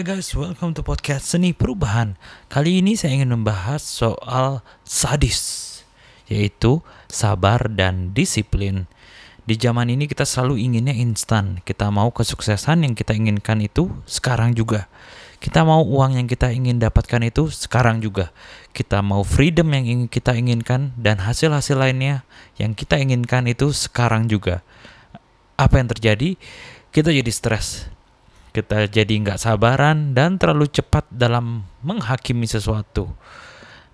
Hai guys, welcome to podcast Seni Perubahan. Kali ini saya ingin membahas soal sadis, yaitu sabar dan disiplin. Di zaman ini kita selalu inginnya instan. Kita mau kesuksesan yang kita inginkan itu sekarang juga. Kita mau uang yang kita ingin dapatkan itu sekarang juga. Kita mau freedom yang ingin kita inginkan dan hasil-hasil lainnya yang kita inginkan itu sekarang juga. Apa yang terjadi? Kita jadi stres. Kita jadi nggak sabaran dan terlalu cepat dalam menghakimi sesuatu.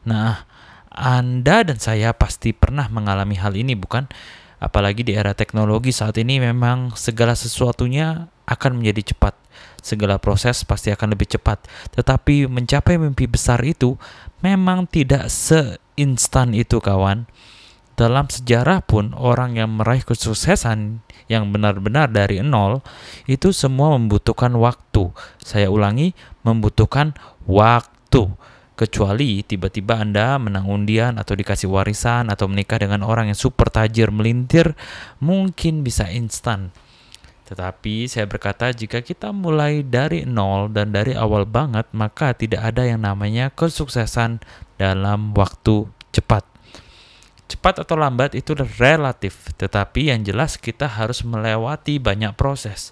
Nah, Anda dan saya pasti pernah mengalami hal ini, bukan? Apalagi di era teknologi saat ini memang segala sesuatunya akan menjadi cepat. Segala proses pasti akan lebih cepat. Tetapi mencapai mimpi besar itu memang tidak seinstan itu kawan. Dalam sejarah pun orang yang meraih kesuksesan yang benar-benar dari nol itu semua membutuhkan waktu. Saya ulangi, membutuhkan waktu kecuali tiba-tiba Anda menang undian atau dikasih warisan atau menikah dengan orang yang super tajir melintir, mungkin bisa instan. Tetapi saya berkata jika kita mulai dari nol dan dari awal banget, maka tidak ada yang namanya kesuksesan dalam waktu cepat. Cepat atau lambat itu relatif, tetapi yang jelas kita harus melewati banyak proses.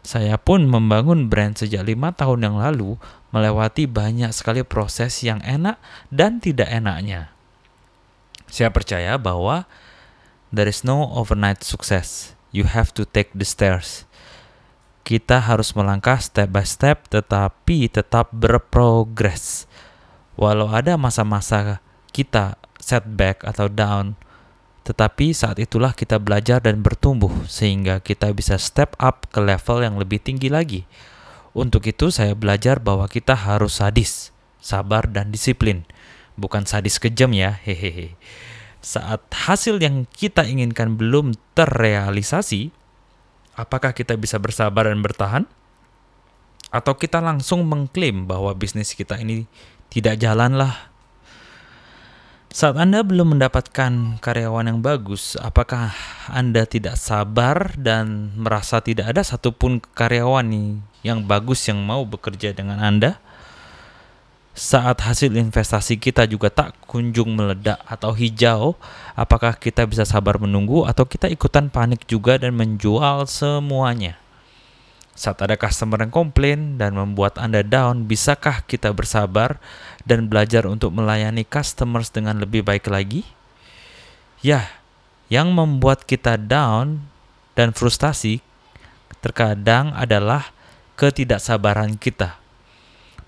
Saya pun membangun brand sejak lima tahun yang lalu, melewati banyak sekali proses yang enak dan tidak enaknya. Saya percaya bahwa there is no overnight success. You have to take the stairs. Kita harus melangkah step by step, tetapi tetap berprogres. Walau ada masa-masa kita setback atau down, tetapi saat itulah kita belajar dan bertumbuh sehingga kita bisa step up ke level yang lebih tinggi lagi. Untuk itu saya belajar bahwa kita harus sadis, sabar dan disiplin. Bukan sadis kejam ya, hehehe. Saat hasil yang kita inginkan belum terrealisasi, apakah kita bisa bersabar dan bertahan? Atau kita langsung mengklaim bahwa bisnis kita ini tidak jalanlah saat Anda belum mendapatkan karyawan yang bagus, apakah Anda tidak sabar dan merasa tidak ada satupun karyawan nih yang bagus yang mau bekerja dengan Anda? Saat hasil investasi kita juga tak kunjung meledak atau hijau, apakah kita bisa sabar menunggu atau kita ikutan panik juga dan menjual semuanya? Saat ada customer yang komplain dan membuat Anda down, bisakah kita bersabar dan belajar untuk melayani customers dengan lebih baik lagi? Ya, yang membuat kita down dan frustasi terkadang adalah ketidaksabaran kita.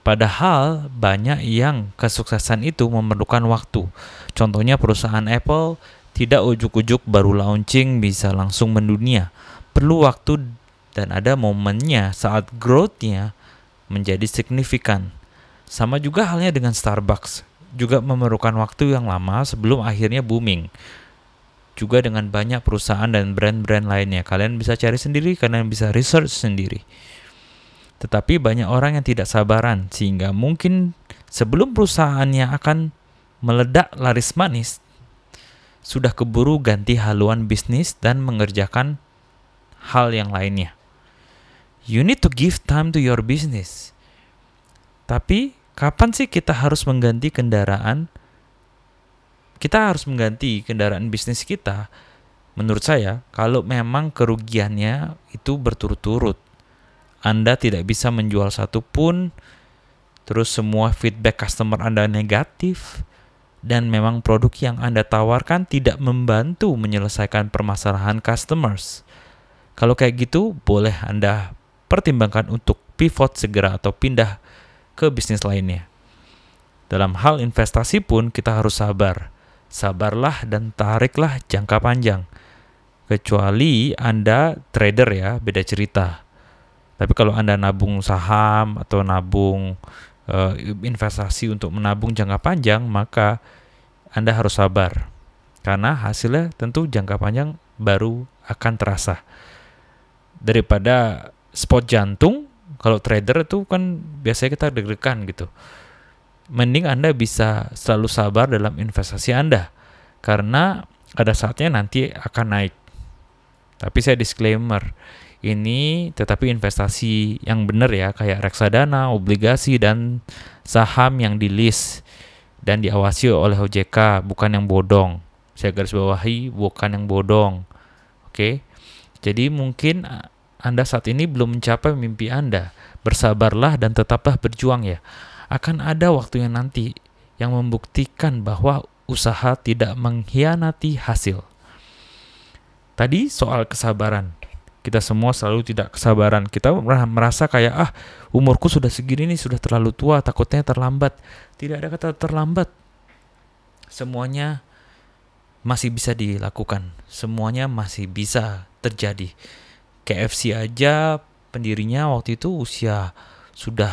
Padahal banyak yang kesuksesan itu memerlukan waktu. Contohnya perusahaan Apple tidak ujuk-ujuk baru launching bisa langsung mendunia. Perlu waktu dan ada momennya saat growth-nya menjadi signifikan. Sama juga halnya dengan Starbucks, juga memerlukan waktu yang lama sebelum akhirnya booming. Juga dengan banyak perusahaan dan brand-brand lainnya. Kalian bisa cari sendiri, kalian bisa research sendiri. Tetapi banyak orang yang tidak sabaran sehingga mungkin sebelum perusahaannya akan meledak laris manis, sudah keburu ganti haluan bisnis dan mengerjakan hal yang lainnya you need to give time to your business. Tapi kapan sih kita harus mengganti kendaraan? Kita harus mengganti kendaraan bisnis kita. Menurut saya, kalau memang kerugiannya itu berturut-turut, Anda tidak bisa menjual satu pun, terus semua feedback customer Anda negatif, dan memang produk yang Anda tawarkan tidak membantu menyelesaikan permasalahan customers. Kalau kayak gitu, boleh Anda pertimbangkan untuk pivot segera atau pindah ke bisnis lainnya. Dalam hal investasi pun kita harus sabar. Sabarlah dan tariklah jangka panjang. Kecuali Anda trader ya, beda cerita. Tapi kalau Anda nabung saham atau nabung uh, investasi untuk menabung jangka panjang, maka Anda harus sabar. Karena hasilnya tentu jangka panjang baru akan terasa. Daripada spot jantung kalau trader itu kan biasanya kita deg-degan gitu. Mending Anda bisa selalu sabar dalam investasi Anda karena ada saatnya nanti akan naik. Tapi saya disclaimer, ini tetapi investasi yang benar ya kayak reksadana, obligasi dan saham yang di list dan diawasi oleh OJK bukan yang bodong. Saya garis bawahi bukan yang bodong. Oke. Jadi mungkin Anda saat ini belum mencapai mimpi Anda. Bersabarlah dan tetaplah berjuang ya. Akan ada waktunya nanti yang membuktikan bahwa usaha tidak mengkhianati hasil. Tadi soal kesabaran. Kita semua selalu tidak kesabaran. Kita merasa kayak ah umurku sudah segini nih sudah terlalu tua, takutnya terlambat. Tidak ada kata terlambat. Semuanya masih bisa dilakukan. Semuanya masih bisa terjadi. KFC aja pendirinya waktu itu usia sudah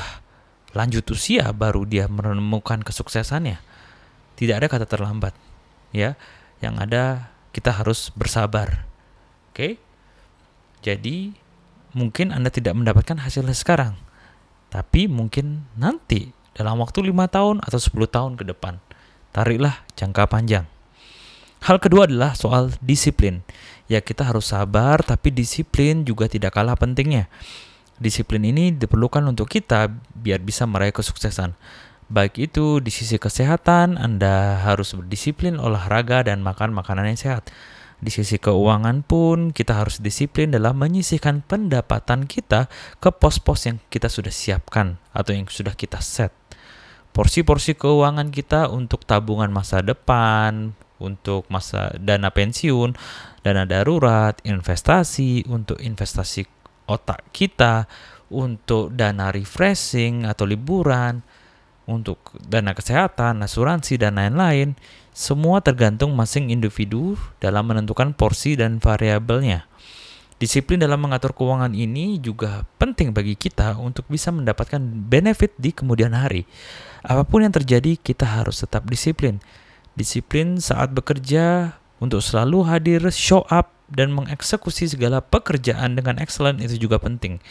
lanjut usia baru dia menemukan kesuksesannya. Tidak ada kata terlambat. Ya, yang ada kita harus bersabar. Oke? Jadi mungkin Anda tidak mendapatkan hasilnya sekarang, tapi mungkin nanti dalam waktu lima tahun atau 10 tahun ke depan. Tariklah jangka panjang. Hal kedua adalah soal disiplin. Ya kita harus sabar, tapi disiplin juga tidak kalah pentingnya. Disiplin ini diperlukan untuk kita biar bisa meraih kesuksesan. Baik itu di sisi kesehatan, Anda harus berdisiplin olahraga dan makan makanan yang sehat di sisi keuangan pun kita harus disiplin dalam menyisihkan pendapatan kita ke pos-pos yang kita sudah siapkan atau yang sudah kita set. Porsi-porsi keuangan kita untuk tabungan masa depan, untuk masa dana pensiun, dana darurat, investasi, untuk investasi otak kita, untuk dana refreshing atau liburan, untuk dana kesehatan, asuransi, dan lain-lain semua tergantung masing individu dalam menentukan porsi dan variabelnya. Disiplin dalam mengatur keuangan ini juga penting bagi kita untuk bisa mendapatkan benefit di kemudian hari. Apa pun yang terjadi, kita harus tetap disiplin. Disiplin saat bekerja untuk selalu hadir, show up, dan mengeksekusi segala pekerjaan dengan excellent itu juga penting.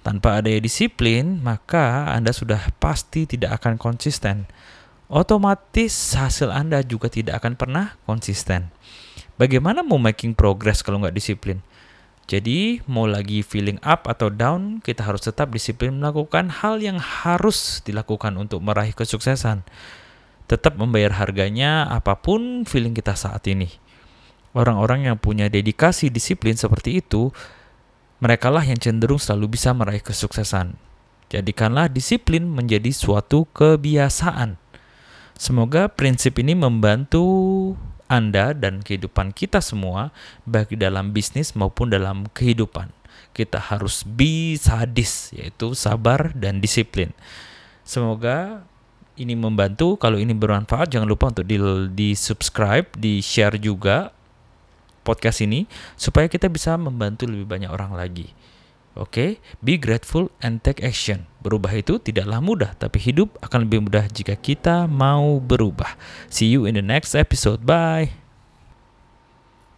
Tanpa adanya disiplin, maka Anda sudah pasti tidak akan konsisten otomatis hasil Anda juga tidak akan pernah konsisten. Bagaimana mau making progress kalau nggak disiplin? Jadi, mau lagi feeling up atau down, kita harus tetap disiplin melakukan hal yang harus dilakukan untuk meraih kesuksesan. Tetap membayar harganya apa pun feeling kita saat ini. Orang-orang yang punya dedikasi disiplin seperti itu, merekalah yang cenderung selalu bisa meraih kesuksesan. Jadikanlah disiplin menjadi suatu kebiasaan. Semoga prinsip ini membantu Anda dan kehidupan kita semua, baik dalam bisnis maupun dalam kehidupan. Kita harus be sadis, yaitu sabar dan disiplin. Semoga ini membantu. Kalau ini bermanfaat, jangan lupa untuk di, di subscribe, di share juga podcast ini supaya kita bisa membantu lebih banyak orang lagi. Oke, okay? be grateful and take action. Berubah itu tidaklah mudah, tapi hidup akan lebih mudah jika kita mau berubah. See you in the next episode. Bye.